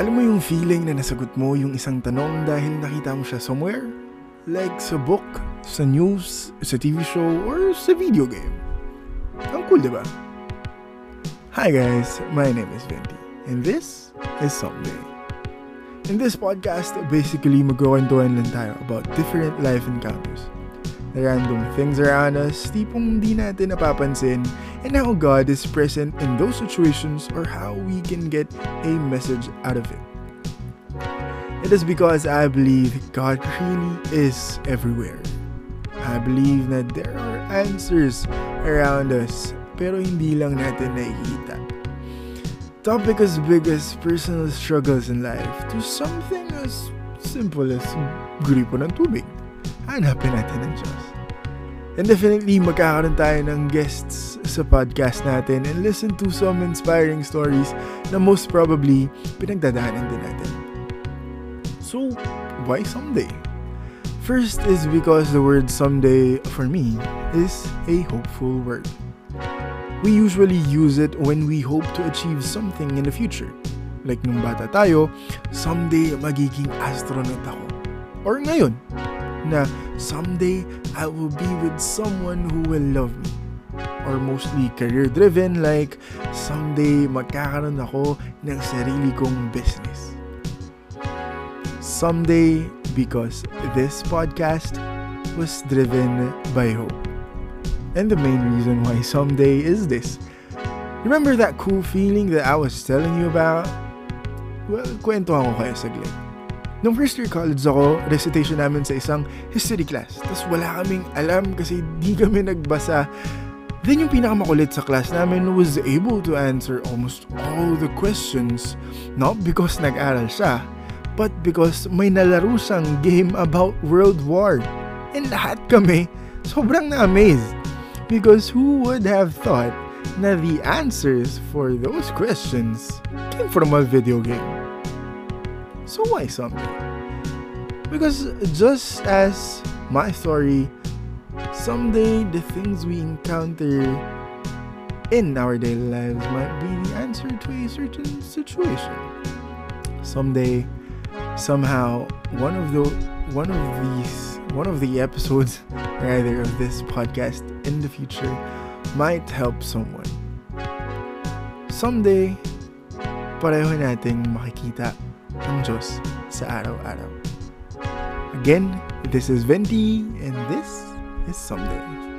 Alam mo yung feeling na nasagot mo yung isang tanong dahil nakita mo siya somewhere? Like sa book, sa news, sa TV show, or sa video game. Ang cool, di ba? Hi guys, my name is Venti, and this is Someday. In this podcast, basically magkukwentuhan lang tayo about different life encounters. Random things around us, tipong hindi natin napapansin, and how God is present in those situations or how we can get a message out of it. It is because I believe God really is everywhere. I believe that there are answers around us, pero hindi lang natin nakikita. Topic as big as personal struggles in life to something as simple as gripo ng tubig. Hanapin natin ang Diyos. And definitely, magkakaroon tayo ng guests sa podcast natin and listen to some inspiring stories na most probably pinagdadaanan din natin. So, why someday? First is because the word someday for me is a hopeful word. We usually use it when we hope to achieve something in the future. Like nung bata tayo, someday magiging astronaut ako. Or ngayon, na someday I will be with someone who will love me. Or mostly career-driven like someday magkakaroon ako ng sarili kong business. Someday because this podcast was driven by hope. And the main reason why someday is this. Remember that cool feeling that I was telling you about? Well, kwento ako kayo saglit. Nung first year college ako, recitation namin sa isang history class. Tapos wala kaming alam kasi di kami nagbasa. Then yung pinakamakulit sa class namin was able to answer almost all the questions. Not because nag-aral siya, but because may nalaro siyang game about World War. And lahat kami sobrang na-amazed. Because who would have thought na the answers for those questions came from a video game? So why someday? Because just as my story, someday the things we encounter in our daily lives might be the answer to a certain situation. Someday, somehow, one of the one of these one of the episodes rather of this podcast in the future might help someone. Someday, pareho nating makikita ang Diyos sa araw-araw. Again, this is Venti and this is Someday.